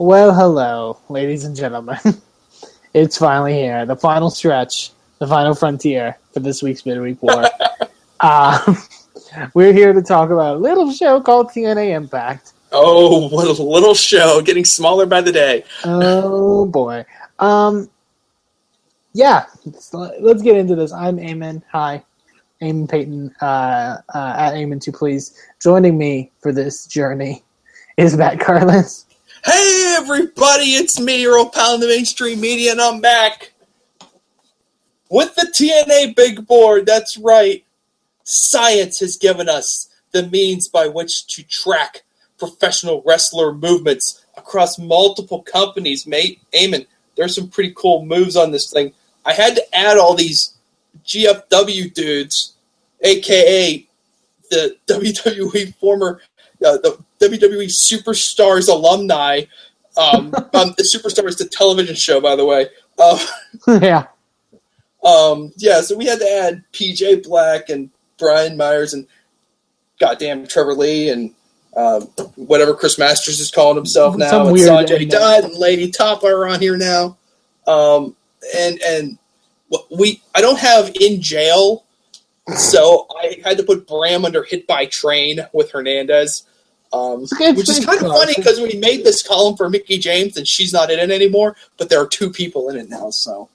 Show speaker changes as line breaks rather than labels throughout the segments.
Well, hello, ladies and gentlemen. it's finally here. The final stretch, the final frontier for this week's Midweek War. uh, we're here to talk about a little show called TNA Impact.
Oh, what a little show, getting smaller by the day.
Oh boy. Um, yeah, let's, let's get into this. I'm Eamon. Hi, Eamon Payton uh, uh, at Eamon to please. Joining me for this journey is Matt Carlins.
Hey everybody, it's me, your old pal in the mainstream media, and I'm back with the TNA big board. That's right. Science has given us the means by which to track professional wrestler movements across multiple companies. Mate, Eamon, there's some pretty cool moves on this thing. I had to add all these GFW dudes, aka the WWE former uh, the WWE Superstars alumni. Um, um, the Superstars, the television show, by the way. Uh,
yeah.
Um, yeah, so we had to add PJ Black and Brian Myers and goddamn Trevor Lee and uh, whatever Chris Masters is calling himself now.
Some
and
weird Sonjay.
Dutt and Lady Top are on here now. Um, and and we I don't have in jail, so I had to put Bram under hit by train with Hernandez. Um, which is kind of funny because we made this column for Mickie James and she's not in it anymore, but there are two people in it now. So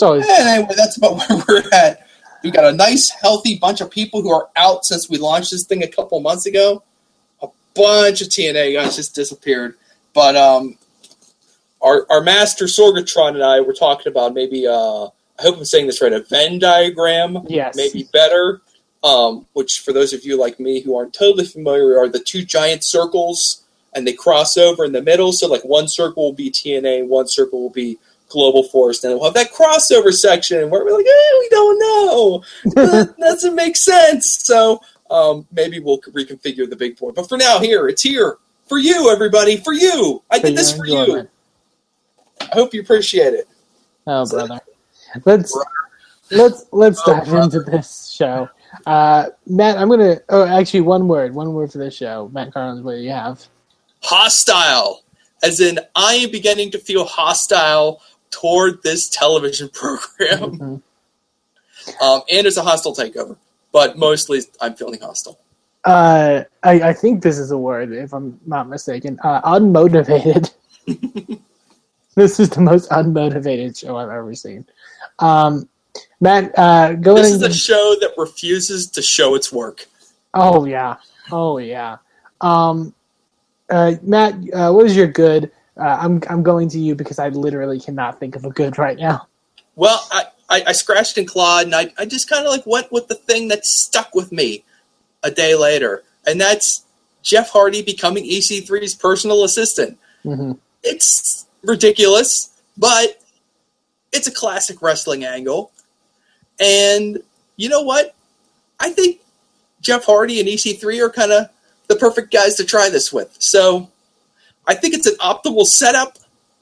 always
anyway, that's about where we're at. We've got a nice, healthy bunch of people who are out since we launched this thing a couple months ago. A bunch of TNA guys just disappeared, but um, our our master Sorgatron and I were talking about maybe uh, I hope I'm saying this right, a Venn diagram,
Yes.
maybe better. Um, which for those of you like me who aren't totally familiar are the two giant circles and they cross over in the middle. So like one circle will be TNA, one circle will be Global Force, and we'll have that crossover section where we're like, eh, we don't know. that doesn't make sense. So um, maybe we'll reconfigure the big board. But for now, here it's here for you, everybody, for you. I did this for you. I hope you appreciate it.
Oh, brother. Let's let's let's
Oh,
dive into this show. Uh, Matt, I'm gonna. Oh, actually, one word. One word for this show. Matt Carlins, what do you have?
hostile, as in I am beginning to feel hostile toward this television program.
Mhm.
Um, and it's a hostile takeover, but mostly I'm feeling hostile.
Uh, I, I think this is a word, if I'm not mistaken. Uh, unmotivated. this is the most unmotivated show I've ever seen. Um, Matt, uh, go
This is a show that refuses to show its work.
oh yeah, oh yeah. Um, uh, Matt, uh, what is your good? Uh, I'm I'm going to you because I literally cannot think of a good right now.
Well, I, I, I scratched and clawed, and I, I just kind of like went with the thing that stuck with me a day later, and that's Jeff Hardy becoming EC3's personal assistant.
hmm
it's ridiculous, but it's a classic wrestling angle. And you know what? I think Jeff Hardy and EC3 are kind of the perfect guys to try this with. So I think it's an optimal setup.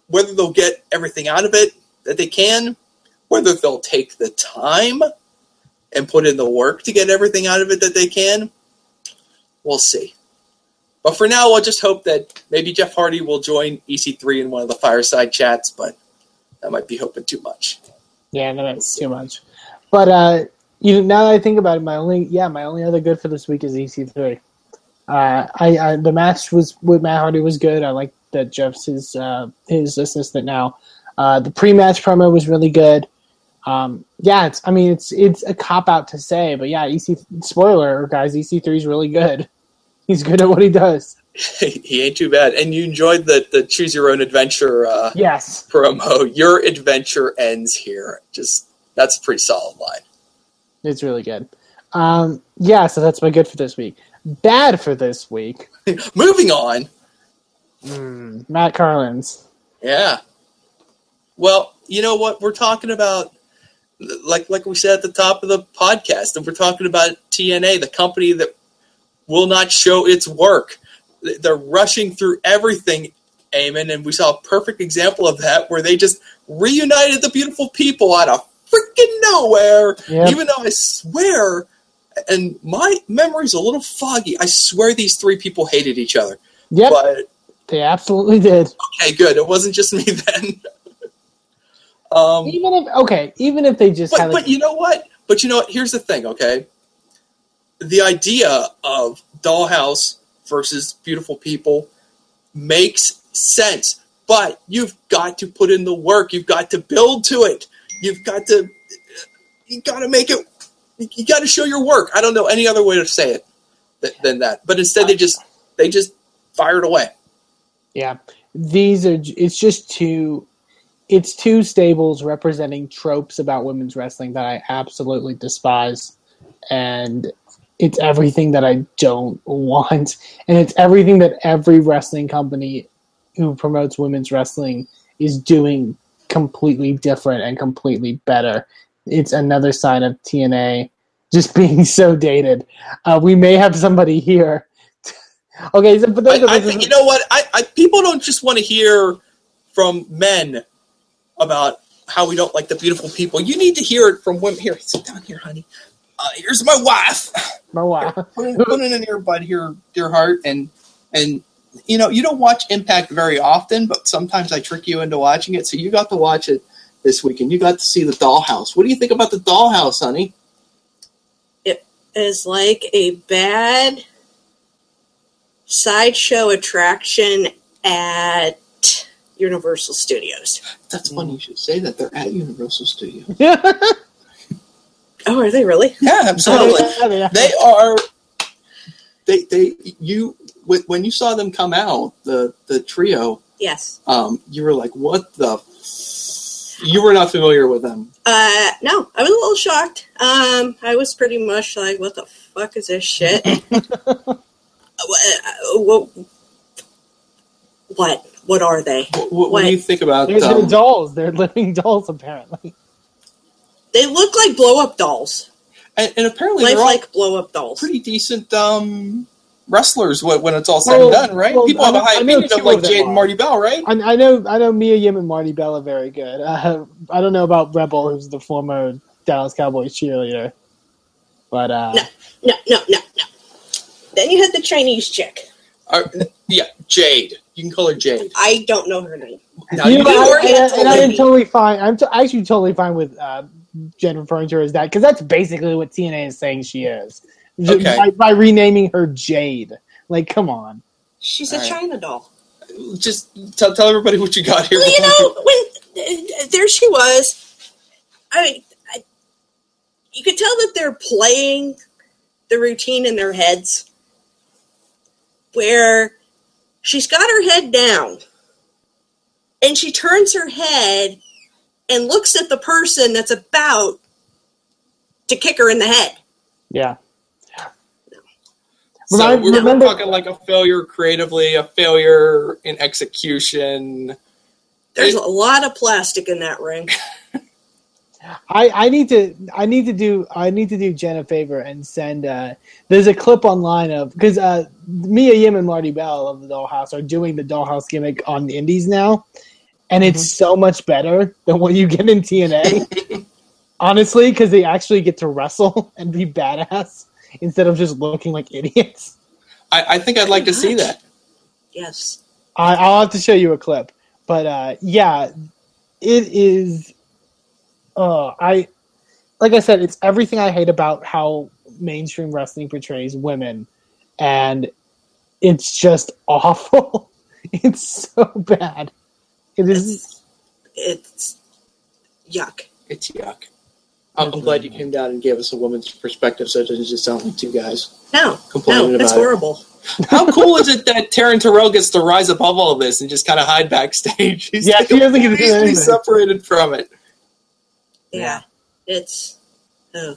Whether they'll get everything out of it that they can, whether they'll take the time and put in the work to get everything out of it that they can, we'll see. But for now, I'll just hope that maybe Jeff Hardy will join EC3 in one of the fireside chats, but that might be hoping too much.
Yeah, no, that's too much. But uh, you now that I think about it, my only yeah, my only other good for this week is EC3. Uh, I, I the match was with Matt Hardy was good. I like that Jeff's his uh, his assistant now. Uh, the pre-match promo was really good. Um, yeah, it's I mean it's it's a cop out to say, but yeah, EC spoiler guys, EC3 is really good. He's good at what he does.
he ain't too bad. And you enjoyed the, the choose your own adventure uh,
Yes,
promo. Your adventure ends here. Just that's a pretty solid line.
it's really good. Um, yeah, so that's my good for this week. Bad for this week.
Moving on.
Mm, Matt Carlins.
Yeah. Well, you know what? We're talking about, like like we said at the top of the podcast, and we're talking about TNA, the company that will not show its work. They're rushing through everything, Eamon, and we saw a perfect example of that where they just reunited the beautiful people out of freaking nowhere.
Yeah.
Even though I swear, and my memory's a little foggy, I swear these three people hated each other.
Yep,
But
they absolutely did.
okay, good. It wasn't just me then. um,
Even if okay, even if they just
but,
had
but
like,
you know what? But you know what? Here's the thing, okay? The idea of Dollhouse versus Beautiful People makes sense, but you've got to put in the work. You've got to build to it. You've got to, you got to make it. You got to show your work. I don't know any other way to say it th- than that. But instead, they just they just fired away.
yeah, these are it's just two it's two stables representing tropes about women's wrestling that I absolutely despise and it's everything that I don't want and it's everything that every wrestling company who promotes women's wrestling is doing completely different and completely better. It's another sign of TNA just being so dated. Uh, we may have somebody here. okay, so but
I, I think you know what? I, I people don't just want to hear from men about how we don't like the beautiful people. You need to hear it from women. Here, sit down here, honey. Uh, here's my wife.
my wow.
Put it, put it in your butt here, dear heart, and and you know you don't watch Impact very often, but sometimes I trick you into watching it. So you got to watch it this weekend. You got to see the Dollhouse. What do you think about the Dollhouse, honey?
It is like a bad sideshow attraction at Universal Studios.
That's funny you should say that. They're at Universal Studios.
Oh, are they really?
Yeah, absolutely.
Yeah.
they are they they you wh- when you saw them come out the the trio
Yes.
um you were like what the f-? you were not familiar with them
Uh, no, I was a little shocked. Um, I was pretty much like, "What the fuck is this shit?" Uh, what, what? What are they?
what, what, what do you think about
They're, they're
um,
dolls. They're living dolls, apparently.
They look like blow up dolls,
and, and apparently they're all
lifelike blow up dolls.
pretty decent um wrestlers when, when it's all said
Well,
and done right
well,
people have
I
a high
know- I know
opinion of like Jade and. Marti Belle right
I, I know, I know Mia Yim and Marti Belle are very good. Uh, I don't know about Rebel, who's the former Dallas Cowboys cheerleader, but uh,
No. No, no, no, no. Then you had the Chinese chick.
Uh, yeah Jade you can call her Jade
I don't know her name.
now,
you
you
know,
can-
I, and, I, am totally fine. I'm t- actually totally fine with uh, Jen referring to her as that because that's basically what TNA is saying she is J-
Okay.
by, by renaming her Jade. Like, come on.
She's
All
a
right.
China doll.
just tell, tell everybody what you got here
Well, you know, when uh, there she was, I mean, I, you could tell that they're playing the routine in their heads, where she's got her head down, and she turns her head and looks at the person that's about to kick her in the head.
Yeah.
So
Remind-
we're, we're talking like a failure creatively, a failure in execution.
There's a lot of plastic in that ring.
I, I need to I need to do I need to do Jen a favor and send uh there's a clip online of because uh Mia Yim and Marti Belle of the Dollhouse are doing the Dollhouse gimmick on the Indies now, and it's so much better than what you get in TNA. Honestly, because they actually get to wrestle and be badass instead of just looking like idiots.
I, I think I'd like to see that.
Yes.
I, I'll have to show you a clip, but uh, yeah, it is. Uh, I like I said, it's everything I hate about how mainstream wrestling portrays women, and it's just awful. it's so bad. It is.
It's yuck.
It's yuck. I'm, I'm glad you came down and gave us a woman's perspective, so it doesn't just sound like two guys.
No,
Complaining
no, that's
about it.
horrible.
How cool is it that Taryn Terrell gets to rise above all of this and just kind of hide backstage? He's
Yeah, she doesn't get to do
completely
anything.
separated from it.
Yeah, it's. Ugh.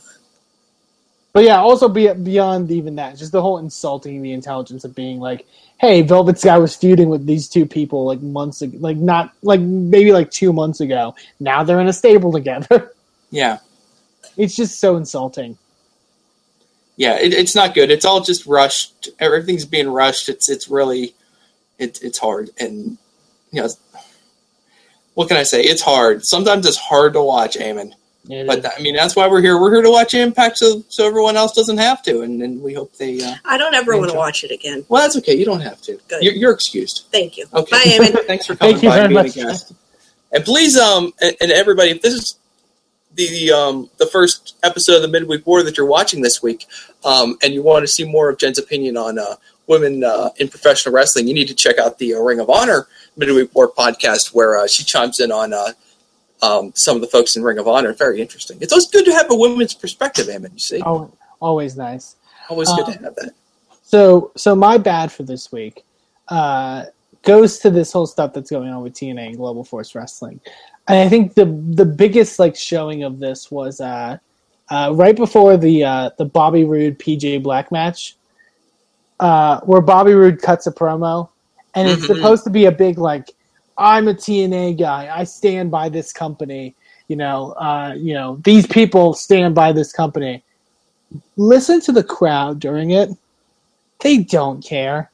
But yeah, also be, beyond even that, just the whole insulting the intelligence of being like, hey, Velvet Sky was feuding with these two people like months ago, like not like maybe like two months ago. Now they're in a stable together.
Yeah,
it's just so insulting.
yeah, it, it's not good. It's all just rushed. Everything's being rushed. It's it's really, it, it's hard, and you know, what can I say? It's hard. Sometimes it's hard to watch, Eamon.
It
But
is.
I mean, that's why we're here. We're here to watch Impact, so so everyone else doesn't have to, and, and we hope they. Uh,
I don't ever want to watch it again.
well, that's okay. You don't have to.
Good.
You're, you're excused.
Thank you.
Okay.
Bye, Eamon.
Thanks for coming
Thank you
by and
very
being a
much.
guest. And please, um, and, and everybody, if this is the, um the first episode of the midweek war that you're watching this week, um, and you want to see more of Jen's opinion on uh, women uh, in professional wrestling, you need to check out the uh, Ring of Honor midweek war podcast, where uh, she chimes in on uh, um, some of the folks in Ring of Honor. Very interesting. It's always good to have a women's perspective, Eamon. You see,
Oh, always nice.
always good
um,
to have that.
So, so my bad for this week uh, goes to this whole stuff that's going on with TNA and Global Force Wrestling. And I think the the biggest like showing of this was uh, uh, right before the uh, the Bobby Roode PJ Black match, uh, where Bobby Roode cuts a promo, and it's
Mhm.
supposed to be a big like, I'm a TNA guy, I stand by this company. You know, uh, you know, these people stand by this company. Listen to the crowd during it they don't care.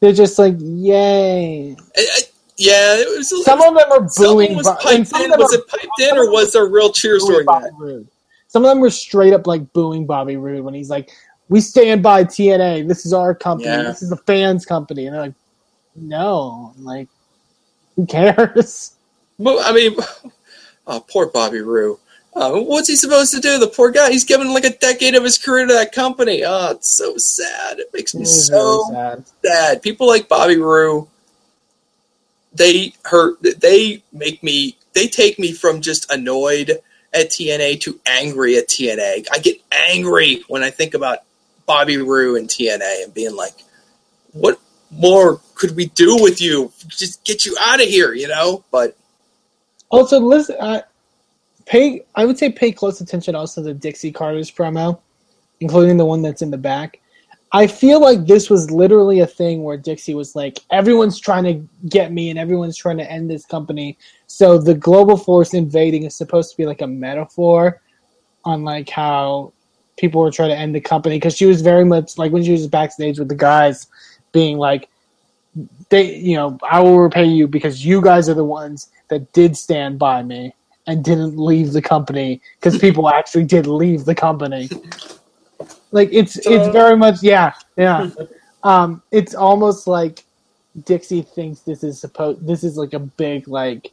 They're just like, yay.
I- I- yeah, it was.
Some of them are booing.
was piped in. Was it piped in, or was there real cheers during
Bobby
that?
Roode. Some of them were straight up like booing Bobby Roode when he's like, "We stand by TNA. This is our company.
Yeah.
This is the fans' company." And they're like, "No, like, who cares?"
Well, I mean, oh, poor Bobby Roode. Uh, what's he supposed to do? The poor guy. He's given like a decade of his career to that company. Oh, it's so sad. It makes me
was
so
sad.
sad. People like Bobby Roode, they hurt. They make me. They take me from just annoyed at TNA to angry at TNA. I get angry when I think about Bobby Roode and TNA and being like, "What more could we do with you? Just get you out of here," you know. But
Also, listen, uh, pay. I would say pay close attention also to the Dixie Carter's promo, including the one that's in the back. I feel like this was literally a thing where Dixie was like, "Everyone's trying to get me, and everyone's trying to end this company." So the global force invading is supposed to be like a metaphor on like how people were trying to end the company because she was very much like when she was backstage with the guys, being like, "They, you know, I will repay you because you guys are the ones that did stand by me." and didn't leave the company because people actually did leave the company. Like it's it's very much yeah yeah. Um, it's almost like Dixie thinks this is supposed this is like a big like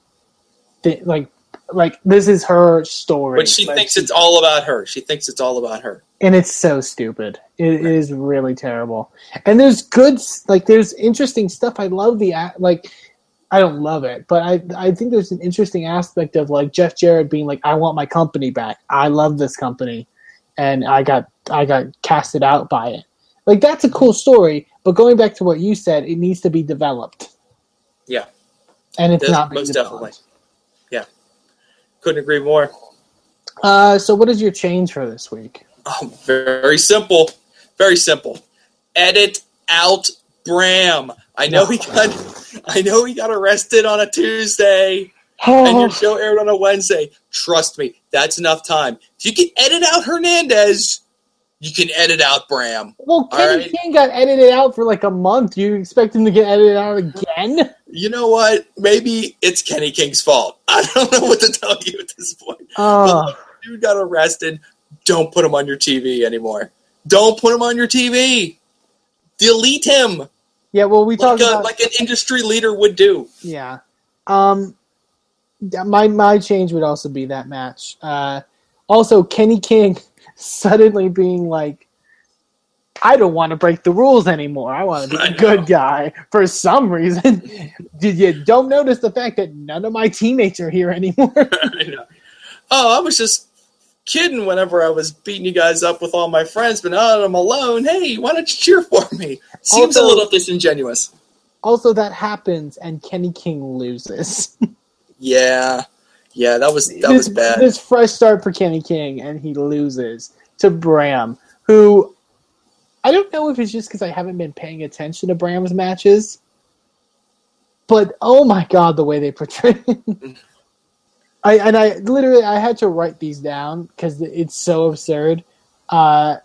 thi- like like this is her story.
but she
Like,
thinks it's all about her. She thinks it's all about her.
and it's so stupid. It is really terrible. And there's good, like there's interesting stuff. I love the a- like. I don't love it, but I I think there's an interesting aspect of like Jeff Jarrett being like, I want my company back. I love this company, and I got I got casted out by it. Like that's a cool story. But going back to what you said, it needs to be developed.
Yeah.
and it's not
most
developed.
definitely. Yeah, couldn't agree more.
Uh, so what is your change for this week?
Oh, very simple. Very simple. Edit out Bram. I know he got I know he got arrested on a Tuesday and your show aired on a Wednesday. Trust me, that's enough time. If you can edit out Hernandez, you can edit out Bram.
Well, Kenny
right.
King got edited out for like a month. You expect him to get edited out again?
You know what? Maybe it's Kenny King's fault. I don't know what to tell you at this point.
Oh,
Dude got arrested. Don't put him on your TV anymore. Don't put him on your TV. Delete him
yeah. Well, we
like,
talked
a,
about
like an industry leader would do.
yeah. Um, my my change would also be that match. Uh, also, Kenny King suddenly being like, "I don't want to break the rules anymore. I want to be a good guy." For some reason, did you don't notice the fact that none of my teammates are here anymore?
I. Oh, I was just kidding whenever I was beating you guys up with all my friends, but now that I'm alone, hey, why don't you cheer for me? Seems
Also-
a little disingenuous.
also, that happens, and Kenny King loses.
Yeah. Yeah, that was that was
this,
bad.
This fresh start for Kenny King, and he loses to Bram, who I don't know if it's just because I haven't been paying attention to Bram's matches, but oh my god, the way they portray him. I and I literally I had to write these down because it's so absurd. Uh,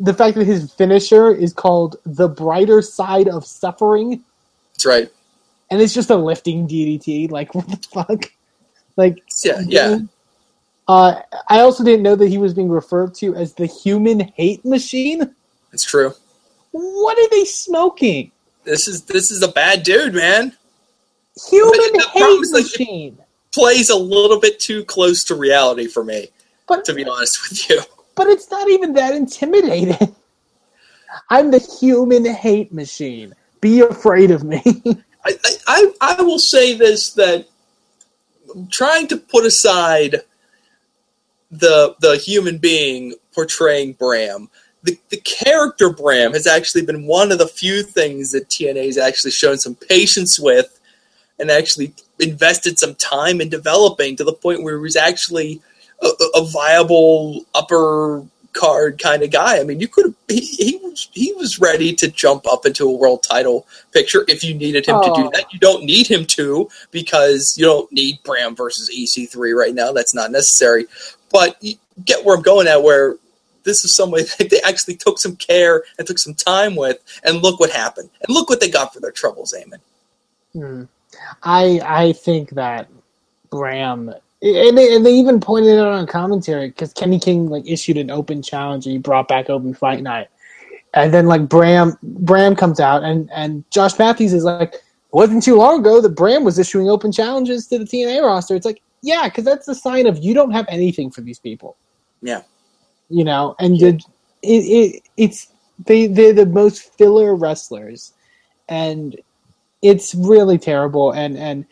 the fact that his finisher is called the brighter side of suffering,
That's right.
and it's just a lifting DDT. Like what the fuck? Like
Yeah, yeah.
Uh, I also didn't know that he was being referred to as the human hate machine.
It's true.
What are they smoking?
This is this is a bad dude, man.
Human hate
is, like,
machine.
Plays a little bit too close to reality for me,
But
to be honest with you.
but it's not even that intimidating. I'm the human hate machine. Be afraid of me.
I, I I will say this that trying to put aside the the human being portraying Bram, the, the character Bram has actually been one of the few things that TNA has actually shown some patience with and actually invested some time in developing to the point where he was actually a, a- a viable upper card kind of guy. I mean, you could he, he was he was ready to jump up into a world title picture if you needed him to do
Oh.
that. You don't need him to because you don't need Bram versus EC3 right now. That's not necessary. But you get where I'm going at where this is somebody that they actually took some care and took some time with, and look what happened. And look what they got for their troubles, Eamon.
Hmm. I I think that Bram and they, and they even pointed it out on commentary because Kenny King like issued an open challenge and he brought back open fight night, and then like Bram Bram comes out and and Josh Matthews is like, wasn't too long ago that Bram was issuing open challenges to the TNA roster. It's like yeah, because that's the sign of you don't have anything for these people.
Yeah.
you know, and the, it, it it's they they're the most filler wrestlers, and it's really terrible. And and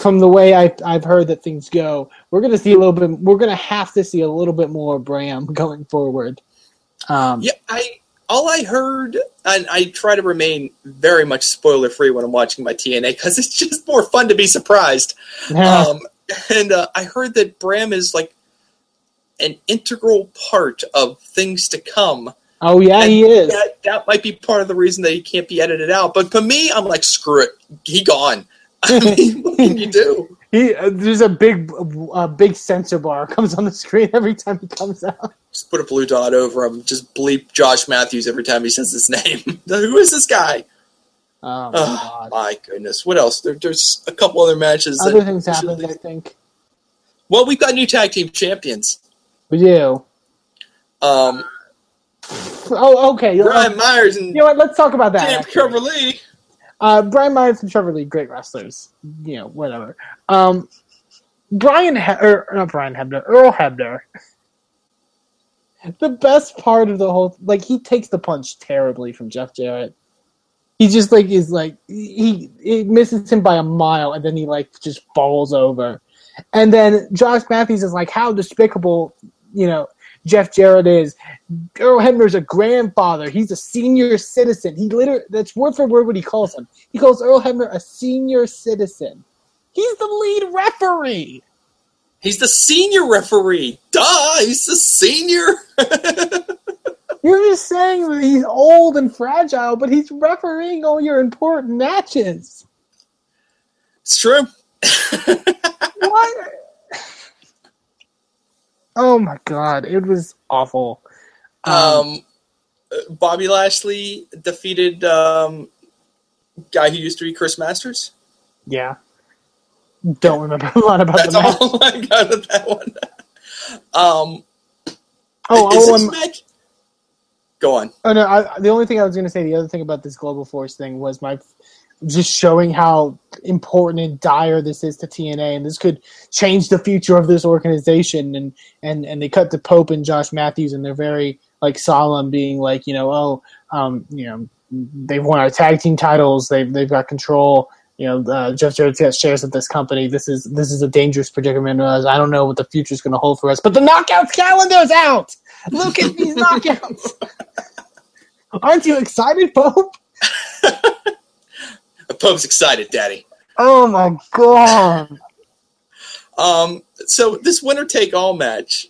from the way I I've heard that things go, we're gonna see a little bit. We're gonna have to see a little bit more Bram going forward. Um,
Yeah, I all I heard, and I try to remain very much spoiler free when I'm watching my TNA because it's just more fun to be surprised. Um, and uh, I heard that Bram is like an integral part of things to come.
oh yeah, he is.
That, that might be part of the reason that he can't be edited out. But for me, I'm like, screw it, he gone. I mean, what can you do?
He uh, there's a big uh, big sensor bar comes on the screen every time he comes out.
Just put a blue dot over him. Just bleep Josh Matthews every time he says his name. Who is this guy?
Oh my
Oh,
god.
my goodness. What else? There, there's a couple other matches.
Other things happened, I think.
Well, we've got new tag team champions.
We do.
Um,
Oh, okay.
Brian Myers and
You know what? Let's talk about that. Actually. Uh, Brian Myers and Trevor Lee, great wrestlers. You know, whatever. Um, Brian, he- or not Brian Hebner, Earl Hebner. The best part of the whole, like, he takes the punch terribly from Jeff Jarrett. He just like is like he misses him by a mile, and then he like just falls over. And then Josh Matthews is like, how despicable, you know, Jeff Jarrett is. Earl Hebner's a grandfather. He's a senior citizen. He literally, that's word for word what he calls him. He calls Earl Hebner a senior citizen. He's the lead referee.
He's the senior referee. Duh, he's the senior.
You're just saying that he's old and fragile, but he's refereeing all your important matches.
it's true.
What? Oh my god, it was awful.
Um, Bobby Lashley defeated um, guy who used to be Chris Masters.
yeah. Don't remember a lot about
That's
the match.
all I got of that one. Um,
Oh,
is
oh,
this
um,
match? Go on.
Oh no! I, the only thing I was going to say, the other thing about this global force thing was my just showing how important and dire this is to TNA, and this could change the future of this organization. And and and they cut to Pope and Josh Matthews, and they're very like solemn, being like, you know, oh, um, you know, they've won our tag team titles, they've they've got control. You know, uh, Jeff Jarrett's got shares of this company. This is this is a dangerous predicament. I don't know what the future's going to hold for us, but the knockouts calendar's out. Look at these knockouts. Aren't you excited, Pope?
Pope's excited, Daddy.
Oh my god.
Um, so this winner take all match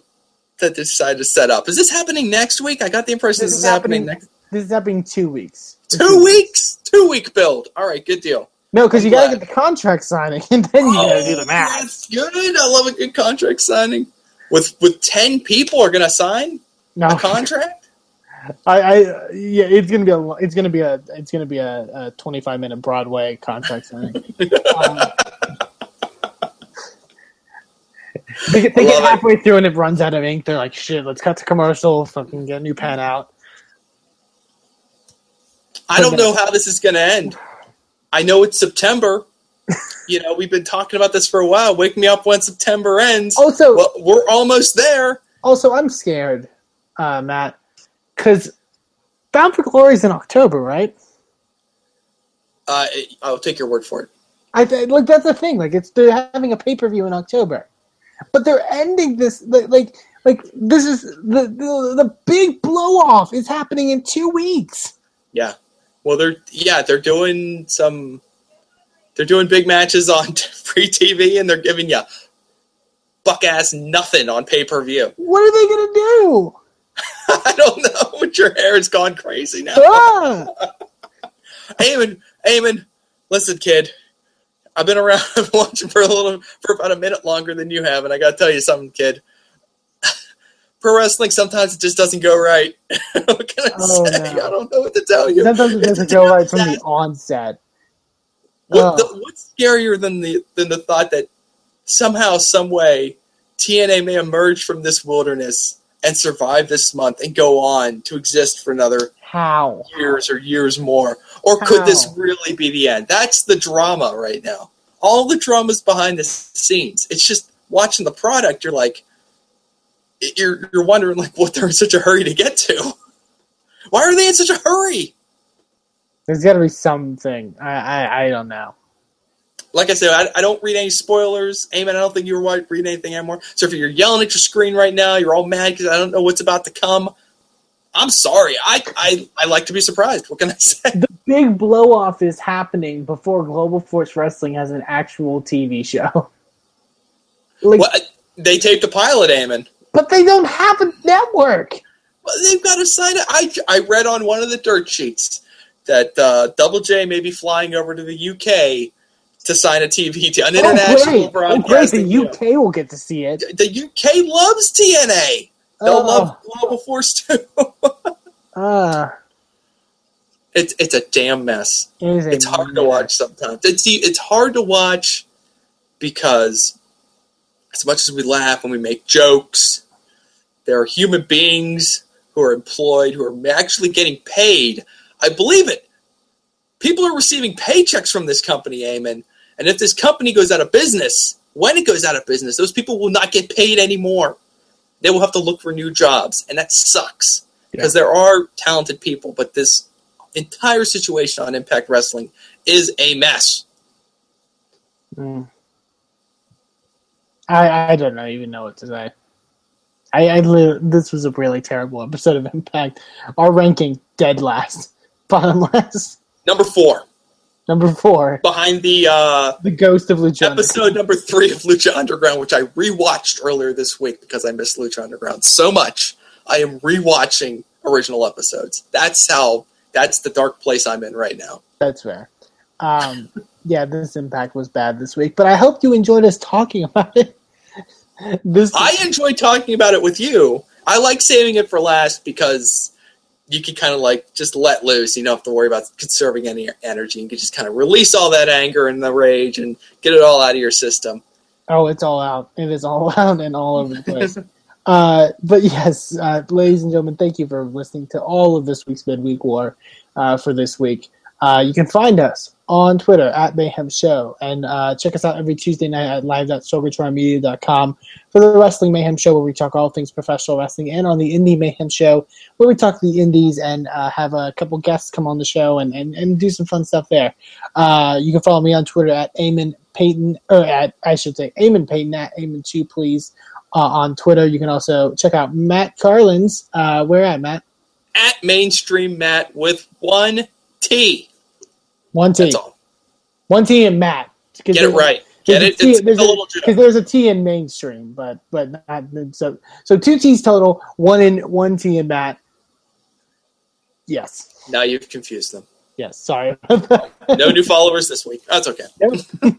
that they decided to set up. Is this happening next week? I got the impression this,
This
is
is
happening,
happening-
next
This is happening two weeks.
two weeks. Two week build. All right, good deal.
No, because you
I'm
gotta get the contract signing, and then you gotta do the
Oh,
math.
That's good. I love a good contract signing. With with ten people are going to sign
No,
a contract.
I, I, yeah, it's gonna be a, it's gonna be a, it's gonna be a, a 25 minute Broadway contract signing. um, they get, they get
love it.
halfway through and it runs out of ink. They're like, "Shit, let's cut to commercial. Fucking get a new pen out."
I don't know how this is going to end. I know it's September. you know, we've been talking about this for a while. Wake me up when September ends.
Also,
Well, we're almost there.
also, I'm scared, uh, Matt, because Bound for Glory is in October, right?
Uh, I'll take your word for it.
I th- like that's the thing. Like it's they're having a pay per view in October, but they're ending this like like like this is the the, the big blow off is happening in two weeks.
Yeah. Well, they're yeah they're doing some they're doing big matches on free TV and they're giving you buck ass nothing on pay per view.
What are they gonna do?
I don't know. But your hair has gone crazy now.
Ah!
Eamon, Eamon, listen, kid. I've been around I've been watching for a little for about a minute longer than you have, and I got to tell you something, kid. Pro wrestling sometimes it just doesn't go right. what can I
Oh,
say?
no.
I don't know what to tell you.
Sometimes it doesn't go right from the onset.
What
Oh.
the, what's scarier than the than the thought that somehow, some way, TNA may emerge from this wilderness and survive this month and go on to exist for another
How?
years or years more? Or could this really be the end? That's the drama right now. All the drama's behind the scenes. It's just watching the product. You're like, you're you're wondering like what they're in such a hurry to get to. Why are they in such a hurry?
There's got to be something. I, I I don't know.
Like I said, I, I don't read any spoilers. Amen. I don't think you're wa- reading anything anymore. So if you're yelling at your screen right now, you're all mad because I don't know what's about to come. I'm sorry. I, I I like to be surprised. What can I say?
The big blow off is happening before Global Force Wrestling has an actual TV show. Like,
Well, they taped the pilot, Eamon.
but they don't have a network.
Well, they've got to sign it. I, I read on one of the dirt sheets that uh, Double J may be flying over to the UK to sign a TV deal, an
Oh,
international
great. Oh, great. The
deal.
UK will get to see it.
The UK loves TNA. They'll
Oh.
love Global Force too.
Uh,
it's it's a damn mess.
it a
It's hard to watch sometimes. It's it's hard to watch because as much as we laugh and we make jokes, there are human beings who are employed who are actually getting paid. I believe it. People are receiving paychecks from this company, Eamon. And if this company goes out of business, when it goes out of business, those people will not get paid anymore. They will have to look for new jobs, and that sucks because there are talented people, but this entire situation on Impact Wrestling is a mess.
Mm. I I don't know, even know what to say. I, I li- this was a really terrible episode of Impact. Our ranking dead last, bottom last,
Number four,
number four,
behind the uh,
the Ghost of Lucha.
episode number three of Lucha Underground, which I rewatched earlier this week because I missed Lucha Underground so much. I am rewatching original episodes. That's how. That's the dark place I'm in right now.
That's fair. Um, yeah, this Impact was bad this week, but I hope you enjoyed us talking about it. this
I enjoy talking about it with you. I like saving it for last because you can kind of like just let loose. You don't have to worry about conserving any energy. You can just kind of release all that anger and the rage and get it all out of your system.
Oh, it's all out. It is all out and all over the place. uh, but yes, uh, ladies and gentlemen, thank you for listening to all of this week's Midweek War uh, for this week. Uh, you can find us on Twitter at Mayhem Show and uh, check us out every Tuesday night at live.sorgatronmedia.com for the Wrestling Mayhem Show where we talk all things professional wrestling and on the Indie Mayhem Show where we talk the indies and uh, have a couple guests come on the show and, and, and do some fun stuff there. Uh, you can follow me on Twitter at Eamon Payton, or at, I should say, Eamon Payton at Eamon2, please, uh, on Twitter. You can also check out Matt Carlin's. Uh, where at, Matt?
At mainstream Matt with one T.
One T.
That's all.
One T and Matt.
Get it right. get it?
T- there's
a
a- because there's a T in mainstream, but but not so so two T's total, one in one T in Matt. Yes,
Now you've confused them.
yes. Sorry,
No new followers this week. That's okay.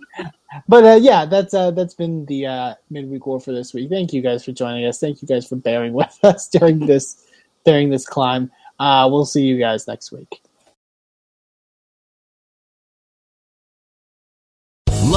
but uh, yeah, that's uh, that's been the uh, midweek war for this week. Thank you guys for joining us. Thank you guys for bearing with us during this during this climb. Uh, we'll see you guys next week.